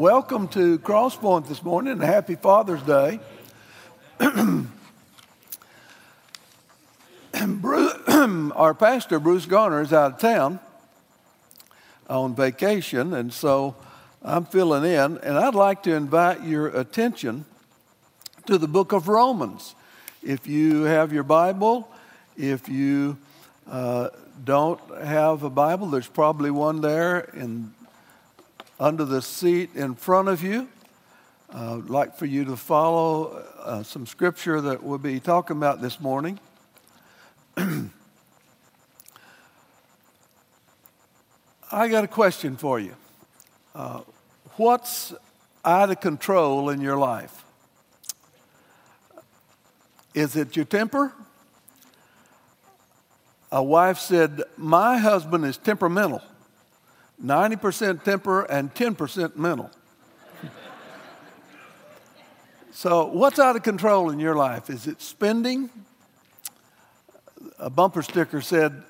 welcome to Crosspoint this morning and happy Father's Day. Our pastor, Bruce Garner, is out of town on vacation, and so I'm filling in. And I'd like to invite your attention to the book of Romans. If you have your Bible, if you uh, don't have a Bible, there's probably one there in under the seat in front of you. I'd like for you to follow uh, some scripture that we'll be talking about this morning. I got a question for you. Uh, what's out of control in your life? Is it your temper? A wife said, My husband is temperamental. 90% temper and 10% mental. so, what's out of control in your life? Is it spending? A bumper sticker said,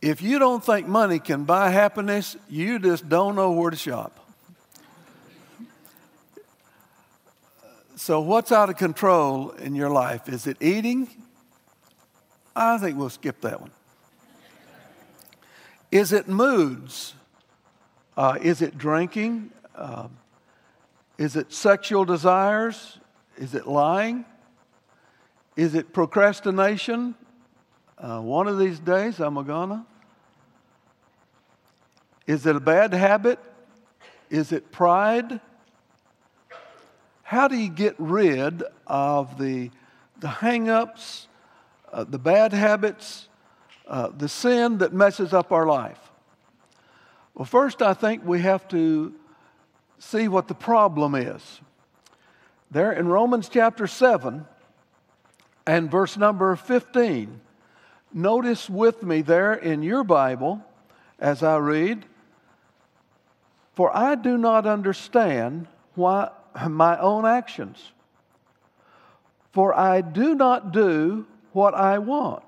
if you don't think money can buy happiness, you just don't know where to shop. So, what's out of control in your life? Is it eating? I think we'll skip that one. Is it moods? Uh, is it drinking? Uh, is it sexual desires? Is it lying? Is it procrastination? Uh, one of these days I'm gonna. Is it a bad habit? Is it pride? How do you get rid of the, the hang ups, uh, the bad habits, uh, the sin that messes up our life? Well, first, I think we have to see what the problem is. There in Romans chapter 7 and verse number 15, notice with me there in your Bible as I read, For I do not understand why my own actions, for I do not do what I want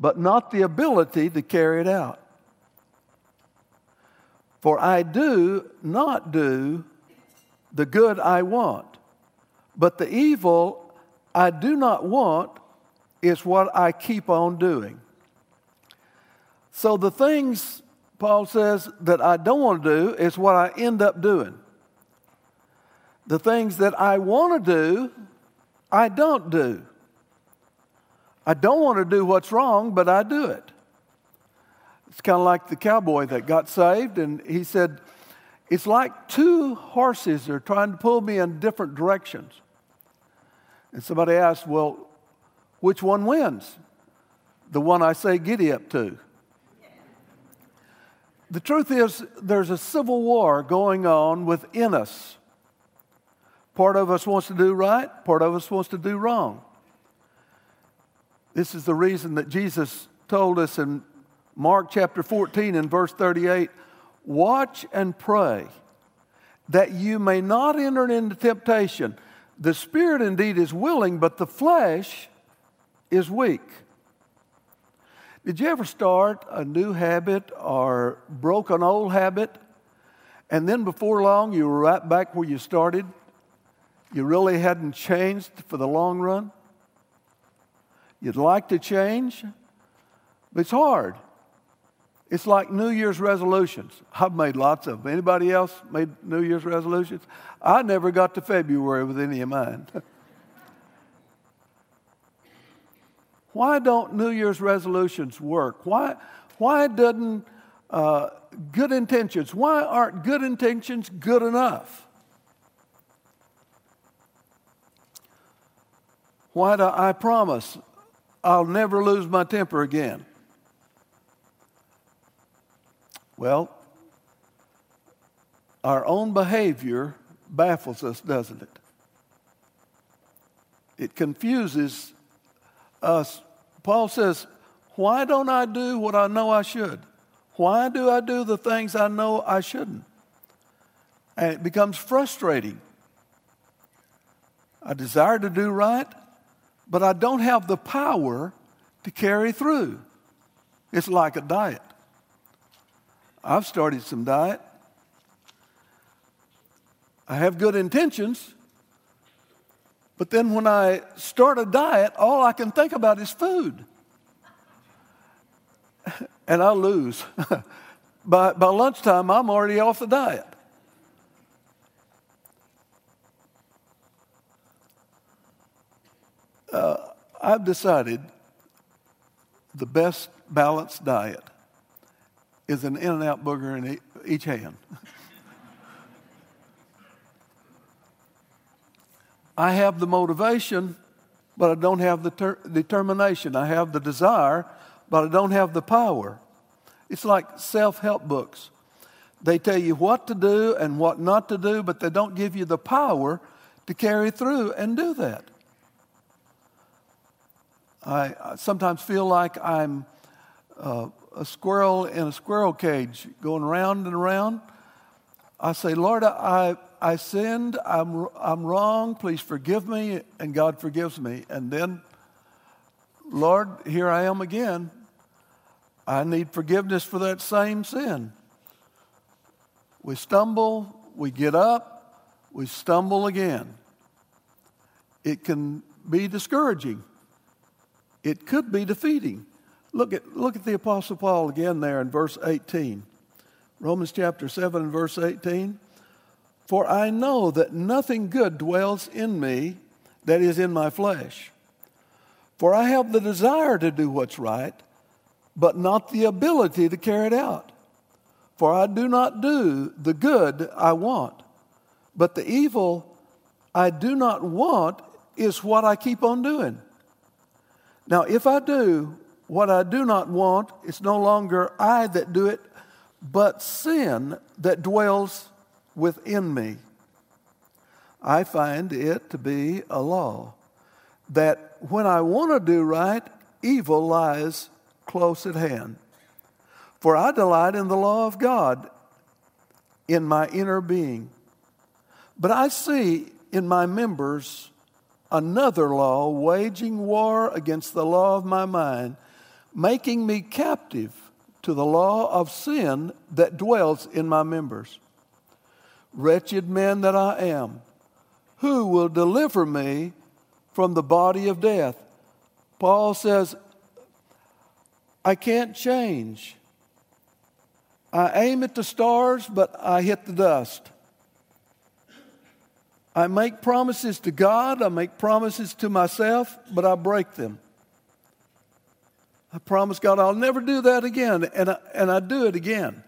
but not the ability to carry it out. For I do not do the good I want, but the evil I do not want is what I keep on doing. So the things, Paul says, that I don't want to do is what I end up doing. The things that I want to do, I don't do. I don't want to do what's wrong, but I do it. It's kind of like the cowboy that got saved, and he said, It's like two horses are trying to pull me in different directions. And somebody asked, Well, which one wins? The one I say giddy up to. The truth is, there's a civil war going on within us. Part of us wants to do right, part of us wants to do wrong. This is the reason that Jesus told us in Mark chapter 14 and verse 38 Watch and pray that you may not enter into temptation. The spirit indeed is willing, but the flesh is weak. Did you ever start a new habit or broke an old habit, and then before long you were right back where you started? You really hadn't changed for the long run? You'd like to change, but it's hard. It's like New Year's resolutions. I've made lots of them. Anybody else made New Year's resolutions? I never got to February with any of mine. why don't New Year's resolutions work? Why, why doesn't uh, good intentions, why aren't good intentions good enough? Why do I promise I'll never lose my temper again. Well, our own behavior baffles us, doesn't it? It confuses us. Paul says, Why don't I do what I know I should? Why do I do the things I know I shouldn't? And it becomes frustrating. I desire to do right, but I don't have the power to carry through. It's like a diet. I've started some diet. I have good intentions, but then when I start a diet, all I can think about is food. and I lose. by, by lunchtime, I'm already off the diet. Uh, I've decided the best balanced diet is an In N Out burger in each hand. I have the motivation, but I don't have the ter- determination. I have the desire, but I don't have the power. It's like self help books. They tell you what to do and what not to do, but they don't give you the power to carry through and do that. I sometimes feel like I'm uh, a squirrel in a squirrel cage going round and around. I say, Lord, I, I sinned. I'm, I'm wrong. Please forgive me. And God forgives me. And then, Lord, here I am again. I need forgiveness for that same sin. We stumble, we get up, we stumble again. It can be discouraging. It could be defeating. Look at, look at the Apostle Paul again there in verse 18. Romans chapter 7 and verse 18. For I know that nothing good dwells in me, that is in my flesh. For I have the desire to do what's right, but not the ability to carry it out. For I do not do the good I want, but the evil I do not want is what I keep on doing. Now, if I do what I do not want, it's no longer I that do it, but sin that dwells within me. I find it to be a law that when I want to do right, evil lies close at hand. For I delight in the law of God in my inner being. But I see in my members another law waging war against the law of my mind, making me captive to the law of sin that dwells in my members. Wretched man that I am, who will deliver me from the body of death? Paul says, I can't change. I aim at the stars, but I hit the dust. I make promises to God, I make promises to myself, but I break them. I promise God I'll never do that again, and I, and I do it again.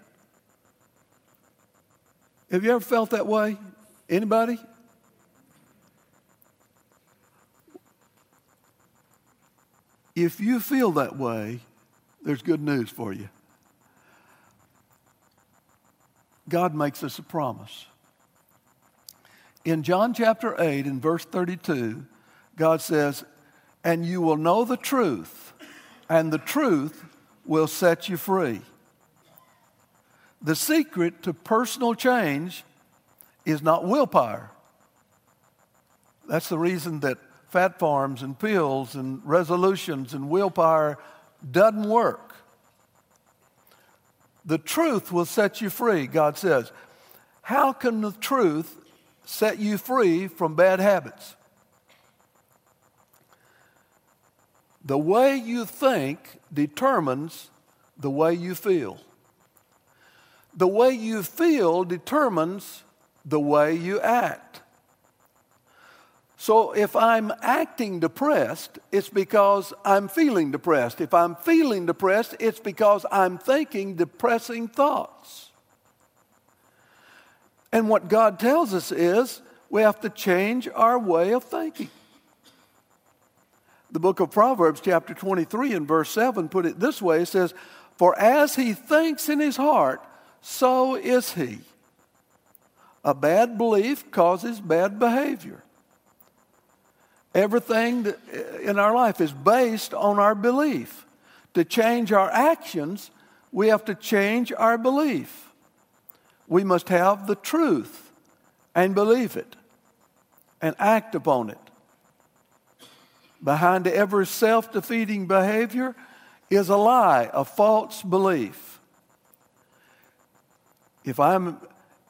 Have you ever felt that way? Anybody? If you feel that way, there's good news for you. God makes us a promise. In John chapter 8, in verse 32, God says, And you will know the truth, and the truth will set you free. The secret to personal change is not willpower. That's the reason that fat farms and pills and resolutions and willpower doesn't work. The truth will set you free, God says. How can the truth set you free from bad habits. The way you think determines the way you feel. The way you feel determines the way you act. So if I'm acting depressed, it's because I'm feeling depressed. If I'm feeling depressed, it's because I'm thinking depressing thoughts. And what God tells us is we have to change our way of thinking. The book of Proverbs, chapter 23, and verse 7, put it this way it says, For as he thinks in his heart, so is he. A bad belief causes bad behavior. Everything uh, in our life is based on our belief. To change our actions, we have to change our belief. We must have the truth and believe it and act upon it. Behind every self defeating behavior is a lie, a false belief. If I'm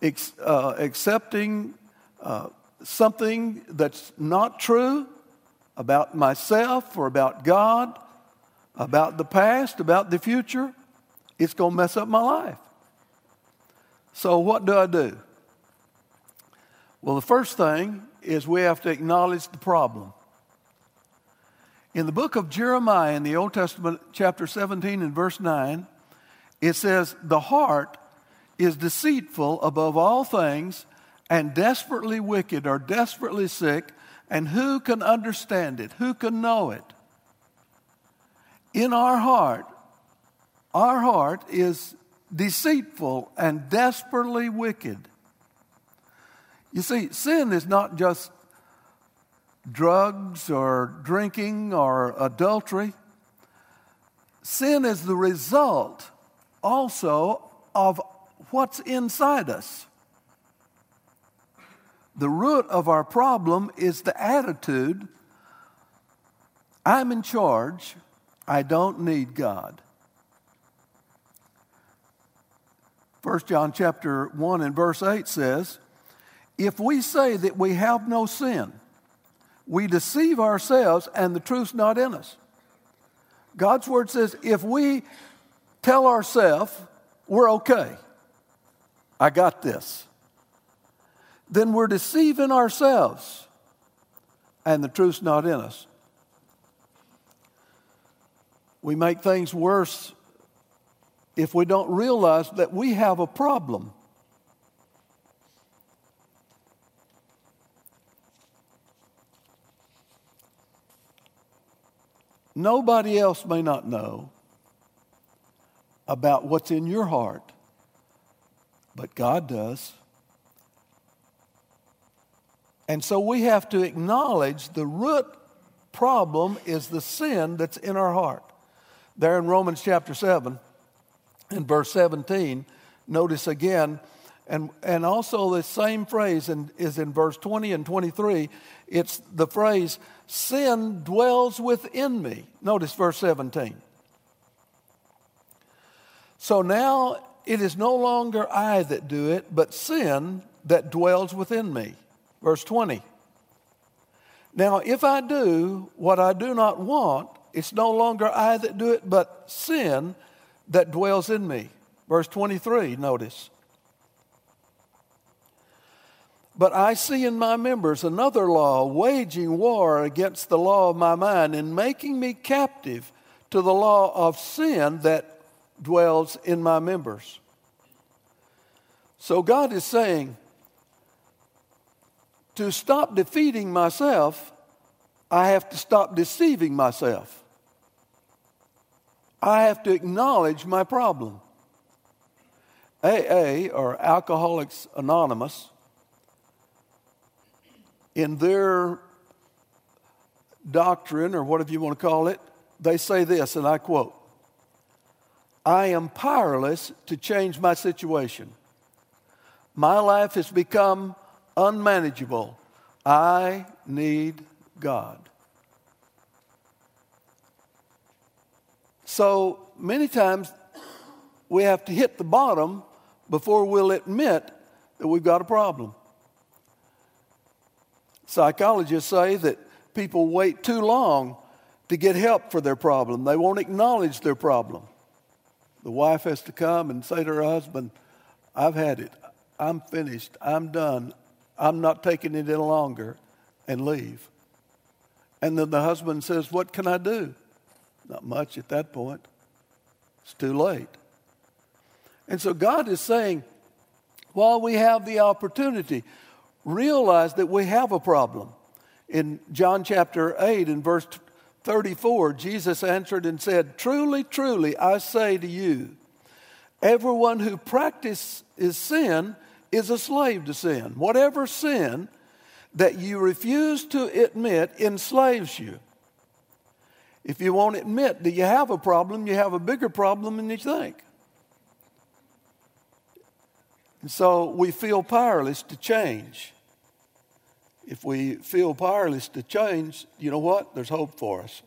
ex- uh, accepting uh, something that's not true about myself or about God, about the past, about the future, it's going to mess up my life. So, what do I do? Well, the first thing is we have to acknowledge the problem. In the book of Jeremiah, in the Old Testament, chapter 17 and verse 9, it says, The heart is deceitful above all things and desperately wicked or desperately sick, and who can understand it? Who can know it? In our heart, our heart is deceitful and desperately wicked. You see, sin is not just drugs or drinking or adultery. Sin is the result also of what's inside us. The root of our problem is the attitude I'm in charge, I don't need God. 1 John chapter 1 and verse 8 says, If we say that we have no sin, we deceive ourselves and the truth's not in us. God's word says if we tell ourselves we're okay, I got this, then we're deceiving ourselves and the truth's not in us. We make things worse if we don't realize that we have a problem. Nobody else may not know about what's in your heart, but God does. And so we have to acknowledge the root problem is the sin that's in our heart. There in Romans chapter 7, in verse 17, notice again, and, and also the same phrase in, is in verse 20 and 23. It's the phrase, sin dwells within me. Notice verse 17. So now it is no longer I that do it, but sin that dwells within me. Verse 20. Now, if I do what I do not want, it's no longer I that do it, but sin that dwells in me. Verse 23, notice. But I see in my members another law waging war against the law of my mind and making me captive to the law of sin that dwells in my members. So God is saying, to stop defeating myself, I have to stop deceiving myself. I have to acknowledge my problem. AA, or Alcoholics Anonymous, in their doctrine, or whatever you want to call it, they say this, and I quote I am powerless to change my situation. My life has become unmanageable. I need God. So many times we have to hit the bottom before we'll admit that we've got a problem. Psychologists say that people wait too long to get help for their problem. They won't acknowledge their problem. The wife has to come and say to her husband, I've had it. I'm finished. I'm done. I'm not taking it any longer, and leave. And then the husband says, What can I do? Not much at that point. It's too late. And so God is saying, while we have the opportunity, realize that we have a problem. In John chapter 8, and verse 34, Jesus answered and said, Truly, truly, I say to you, everyone who practices sin is a slave to sin. Whatever sin that you refuse to admit enslaves you. If you won't admit that you have a problem, you have a bigger problem than you think. And so we feel powerless to change. If we feel powerless to change, you know what? There's hope for us.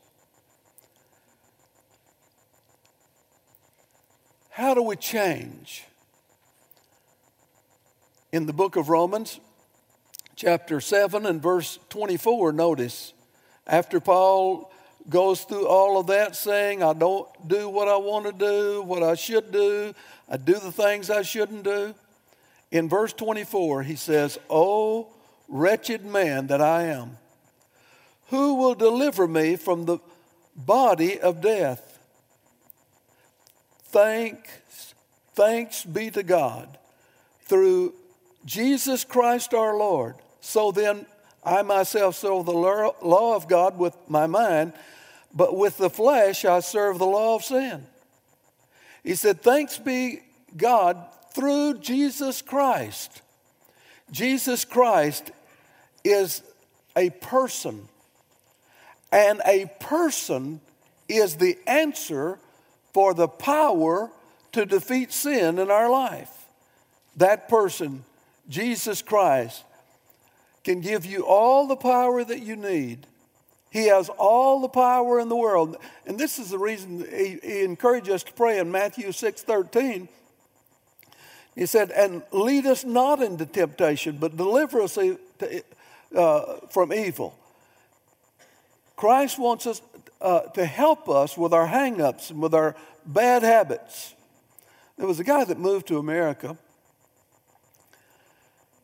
How do we change? In the book of Romans, chapter 7 and verse 24, notice, after Paul goes through all of that saying, I don't do what I want to do, what I should do, I do the things I shouldn't do. In verse 24, he says, Oh, wretched man that I am, who will deliver me from the body of death? Thanks, thanks be to God through Jesus Christ our Lord. So then, I myself serve the law of God with my mind, but with the flesh I serve the law of sin. He said, Thanks be God through Jesus Christ. Jesus Christ is a person, and a person is the answer for the power to defeat sin in our life. That person, Jesus Christ, can give you all the power that you need. He has all the power in the world. And this is the reason he, he encouraged us to pray in Matthew 6 13. He said, And lead us not into temptation, but deliver us uh, from evil. Christ wants us uh, to help us with our hang ups and with our bad habits. There was a guy that moved to America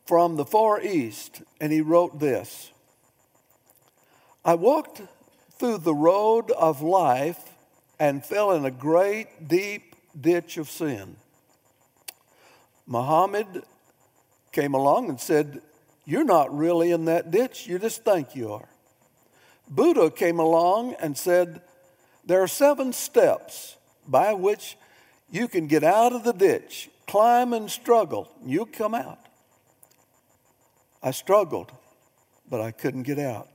from the Far East, and he wrote this I walked through the road of life and fell in a great, deep ditch of sin. Muhammad came along and said, You're not really in that ditch, you just think you are. Buddha came along and said, There are seven steps by which you can get out of the ditch, climb and struggle, you come out. I struggled, but I couldn't get out.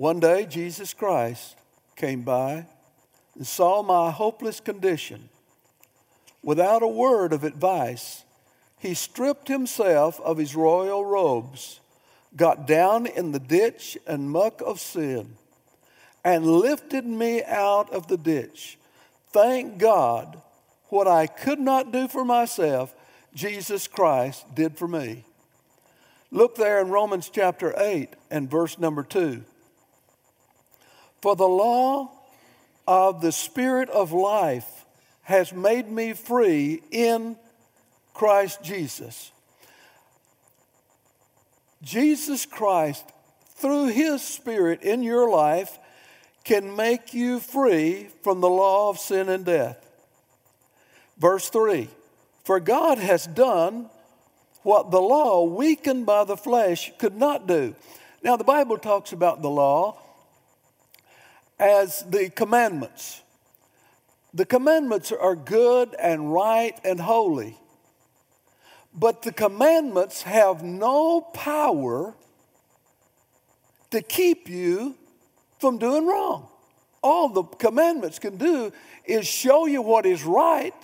One day, Jesus Christ came by and saw my hopeless condition. Without a word of advice, he stripped himself of his royal robes, got down in the ditch and muck of sin, and lifted me out of the ditch. Thank God, what I could not do for myself, Jesus Christ did for me. Look there in Romans chapter 8 and verse number 2. For the law of the Spirit of life has made me free in Christ Jesus. Jesus Christ, through His Spirit in your life, can make you free from the law of sin and death. Verse 3 For God has done what the law, weakened by the flesh, could not do. Now, the Bible talks about the law as the commandments. The commandments are good and right and holy. But the commandments have no power to keep you from doing wrong. All the commandments can do is show you what is right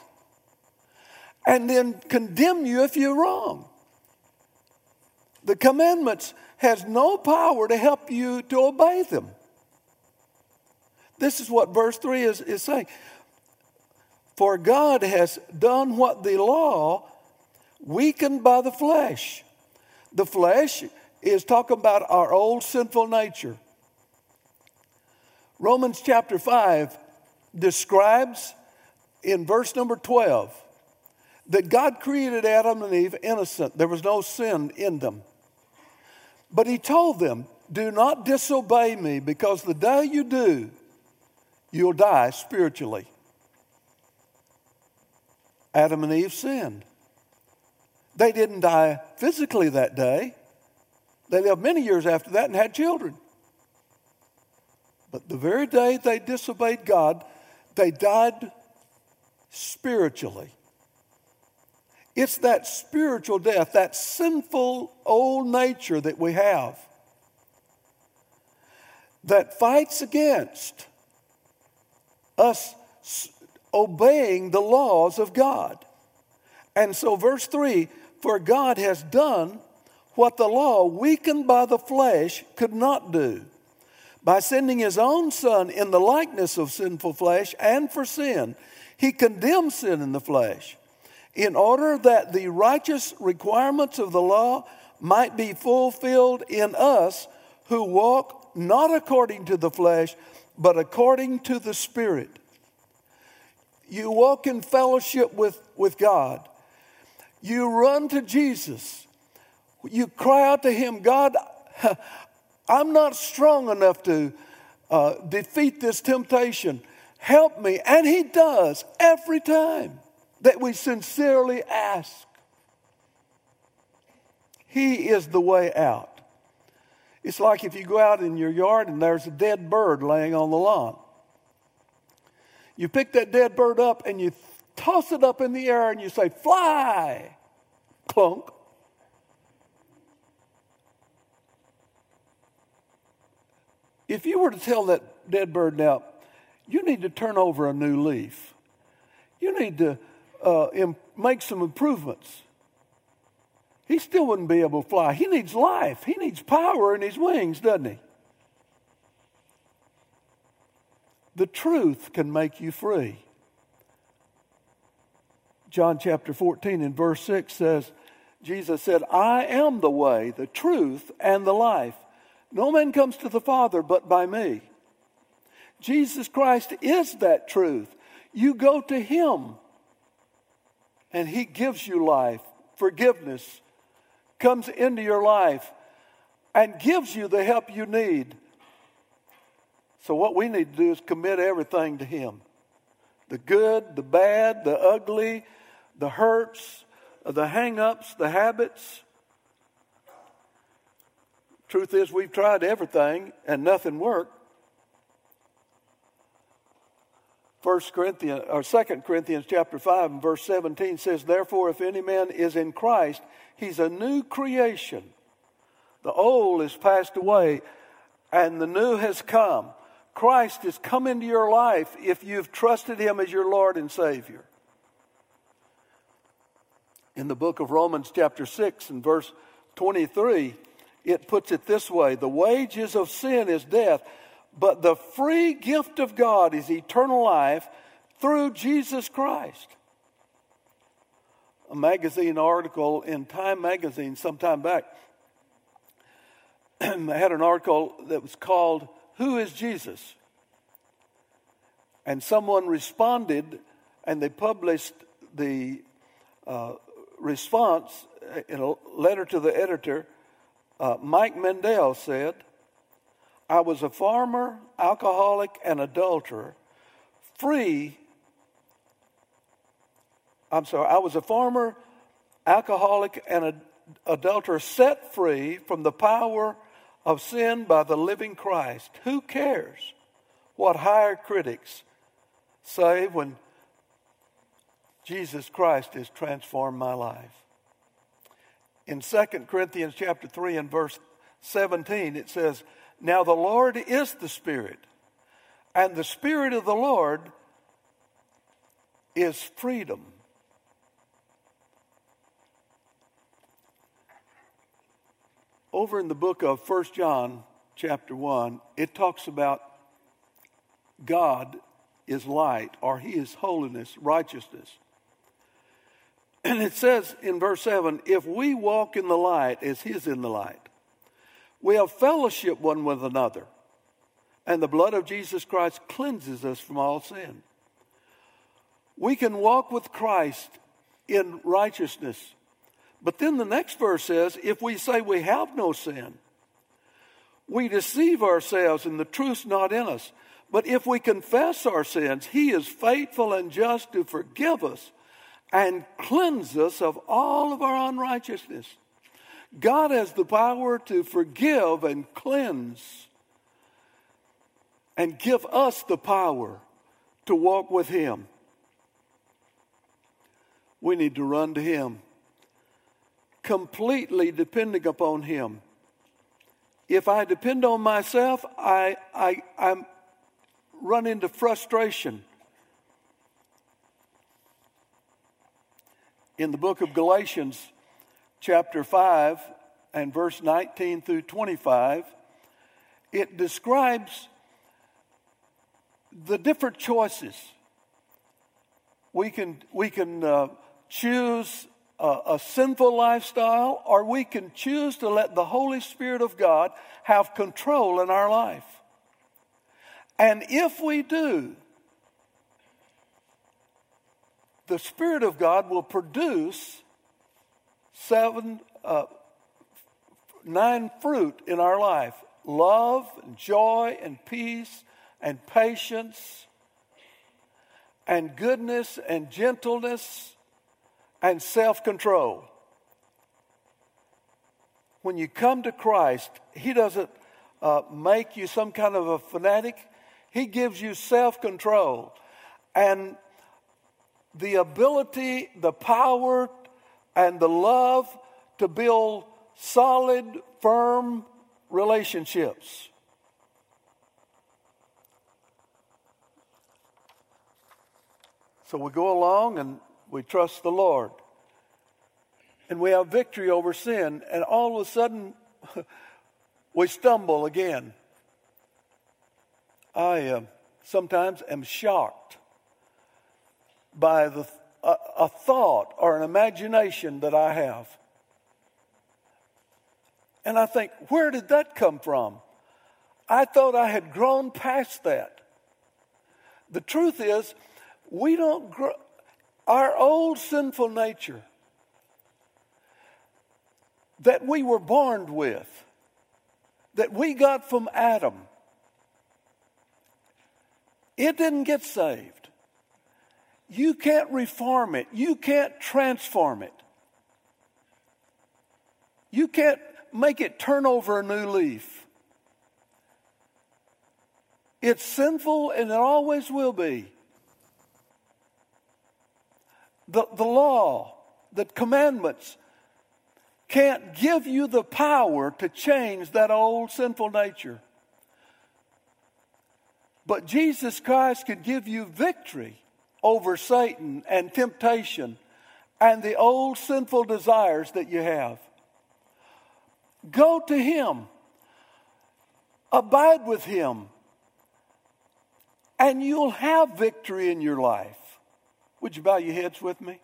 and then condemn you if you're wrong. The commandments has no power to help you to obey them. This is what verse 3 is, is saying. For God has done what the law weakened by the flesh. The flesh is talking about our old sinful nature. Romans chapter 5 describes in verse number 12 that God created Adam and Eve innocent. There was no sin in them. But He told them, Do not disobey me, because the day you do, you'll die spiritually. Adam and Eve sinned. They didn't die physically that day. They lived many years after that and had children. But the very day they disobeyed God, they died spiritually. It's that spiritual death, that sinful old nature that we have that fights against us obeying the laws of God. And so, verse 3 For God has done what the law, weakened by the flesh, could not do. By sending his own Son in the likeness of sinful flesh and for sin, he condemned sin in the flesh, in order that the righteous requirements of the law might be fulfilled in us who walk not according to the flesh, but according to the Spirit. You walk in fellowship with, with God. You run to Jesus. You cry out to Him, God, I'm not strong enough to uh, defeat this temptation. Help me. And He does every time that we sincerely ask. He is the way out. It's like if you go out in your yard and there's a dead bird laying on the lawn. You pick that dead bird up and you toss it up in the air and you say, Fly! Clunk. If you were to tell that dead bird now, you need to turn over a new leaf, you need to uh, make some improvements. He still wouldn't be able to fly. He needs life. He needs power in his wings, doesn't he? The truth can make you free. John chapter 14 and verse 6 says, Jesus said, I am the way, the truth, and the life. No man comes to the Father but by me. Jesus Christ is that truth. You go to Him, and He gives you life, forgiveness, comes into your life, and gives you the help you need. So, what we need to do is commit everything to Him the good, the bad, the ugly, the hurts, the hang ups, the habits. Truth is, we've tried everything and nothing worked. First Corinthians or Second Corinthians chapter 5 and verse 17 says, Therefore, if any man is in Christ, he's a new creation. The old is passed away, and the new has come. Christ has come into your life if you've trusted him as your Lord and Savior. In the book of Romans, chapter 6 and verse 23, it puts it this way The wages of sin is death but the free gift of God is eternal life through Jesus Christ. A magazine article in Time magazine some time back had an article that was called Who is Jesus? And someone responded and they published the uh, response in a letter to the editor. Uh, Mike Mendel said, I was a farmer, alcoholic, and adulterer, free. I'm sorry, I was a farmer, alcoholic, and an adulterer set free from the power of sin by the living Christ. Who cares what higher critics say when Jesus Christ has transformed my life? In 2 Corinthians chapter 3 and verse 17, it says, now the Lord is the Spirit, and the Spirit of the Lord is freedom. Over in the book of First John, chapter 1, it talks about God is light, or He is holiness, righteousness. And it says in verse 7 if we walk in the light as He is in the light, we have fellowship one with another, and the blood of Jesus Christ cleanses us from all sin. We can walk with Christ in righteousness. But then the next verse says if we say we have no sin, we deceive ourselves and the truth's not in us. But if we confess our sins, He is faithful and just to forgive us and cleanse us of all of our unrighteousness. God has the power to forgive and cleanse and give us the power to walk with Him. We need to run to Him completely depending upon Him. If I depend on myself, I, I, I'm run into frustration. In the book of Galatians, chapter 5, and verse 19 through 25, it describes the different choices. We can, we can uh, choose a, a sinful lifestyle, or we can choose to let the Holy Spirit of God have control in our life. And if we do, the Spirit of God will produce seven, uh, nine fruit in our life. Love, and joy, and peace, and patience, and goodness, and gentleness, and self control. When you come to Christ, He doesn't uh, make you some kind of a fanatic, He gives you self control and the ability, the power, and the love to build solid, firm relationships. So we go along and we trust the Lord. And we have victory over sin. And all of a sudden, we stumble again. I uh, sometimes am shocked by the, a, a thought or an imagination that I have. And I think, where did that come from? I thought I had grown past that. The truth is, we don't grow, our old sinful nature that we were born with, that we got from Adam, it didn't get saved. You can't reform it, you can't transform it. You can't make it turn over a new leaf. It's sinful and it always will be. The, the law, the commandments, can't give you the power to change that old sinful nature. But Jesus Christ can give you victory over Satan and temptation and the old sinful desires that you have. Go to Him, abide with Him, and you'll have victory in your life. Would you bow your heads with me?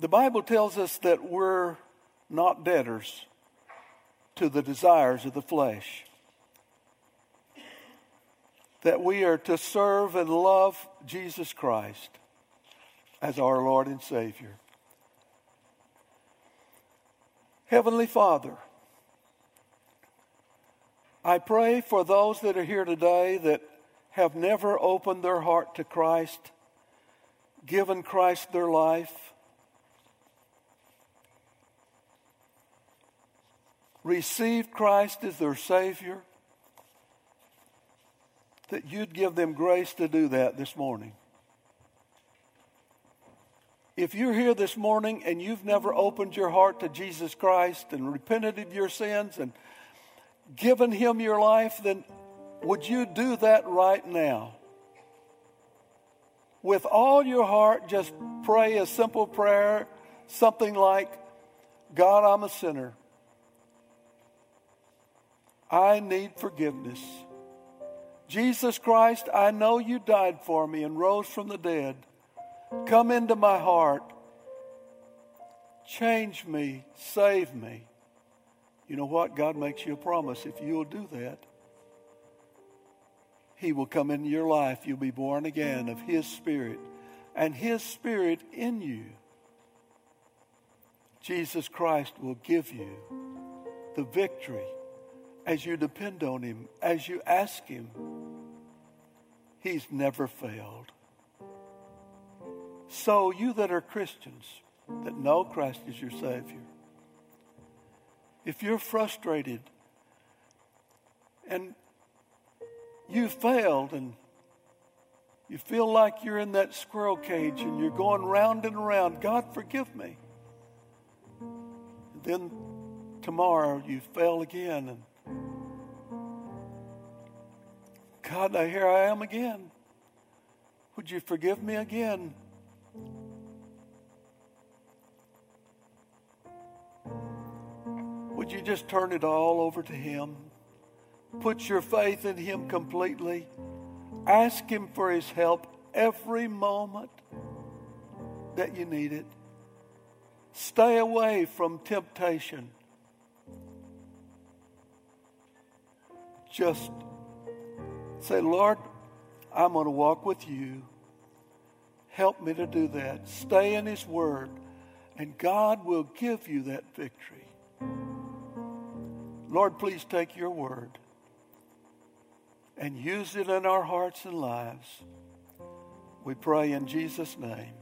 The Bible tells us that we're not debtors to the desires of the flesh, that we are to serve and love Jesus Christ as our Lord and Savior. Heavenly Father, I pray for those that are here today that have never opened their heart to Christ, given Christ their life. Received Christ as their Savior, that you'd give them grace to do that this morning. If you're here this morning and you've never opened your heart to Jesus Christ and repented of your sins and given Him your life, then would you do that right now? With all your heart, just pray a simple prayer, something like, God, I'm a sinner. I need forgiveness. Jesus Christ, I know you died for me and rose from the dead. Come into my heart. Change me. Save me. You know what? God makes you a promise. If you'll do that, He will come into your life. You'll be born again of His Spirit and His Spirit in you. Jesus Christ will give you the victory as you depend on Him, as you ask Him. He's never failed. So, you that are Christians, that know Christ is your Savior, if you're frustrated and you failed and You feel like you're in that squirrel cage and you're going round and round. God, forgive me. And then tomorrow you fail again. And God, now here I am again. Would you forgive me again? Would you just turn it all over to Him? Put your faith in Him completely. Ask Him for His help every moment that you need it. Stay away from temptation. Just say, Lord, I'm going to walk with you. Help me to do that. Stay in His Word, and God will give you that victory. Lord, please take your word and use it in our hearts and lives. We pray in Jesus' name.